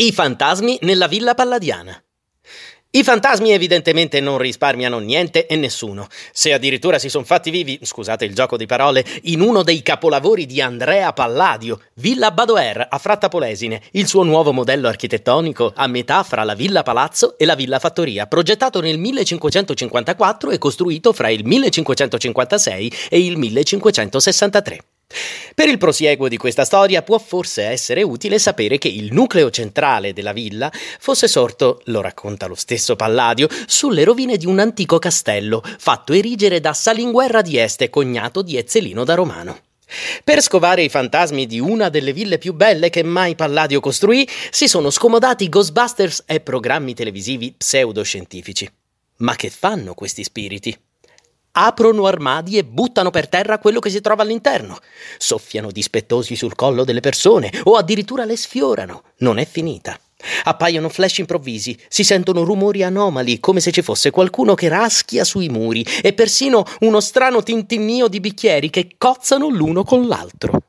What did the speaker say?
I fantasmi nella villa palladiana. I fantasmi evidentemente non risparmiano niente e nessuno. Se addirittura si sono fatti vivi, scusate il gioco di parole, in uno dei capolavori di Andrea Palladio, Villa Badoer a Fratta Polesine, il suo nuovo modello architettonico a metà fra la Villa Palazzo e la Villa Fattoria, progettato nel 1554 e costruito fra il 1556 e il 1563. Per il prosieguo di questa storia può forse essere utile sapere che il nucleo centrale della villa fosse sorto, lo racconta lo stesso Palladio, sulle rovine di un antico castello fatto erigere da Salinguerra di Este, cognato di Ezzelino da Romano. Per scovare i fantasmi di una delle ville più belle che mai Palladio costruì, si sono scomodati Ghostbusters e programmi televisivi pseudoscientifici. Ma che fanno questi spiriti? Aprono armadi e buttano per terra quello che si trova all'interno, soffiano dispettosi sul collo delle persone o addirittura le sfiorano. Non è finita. Appaiono flash improvvisi, si sentono rumori anomali, come se ci fosse qualcuno che raschia sui muri, e persino uno strano tintinnio di bicchieri che cozzano l'uno con l'altro.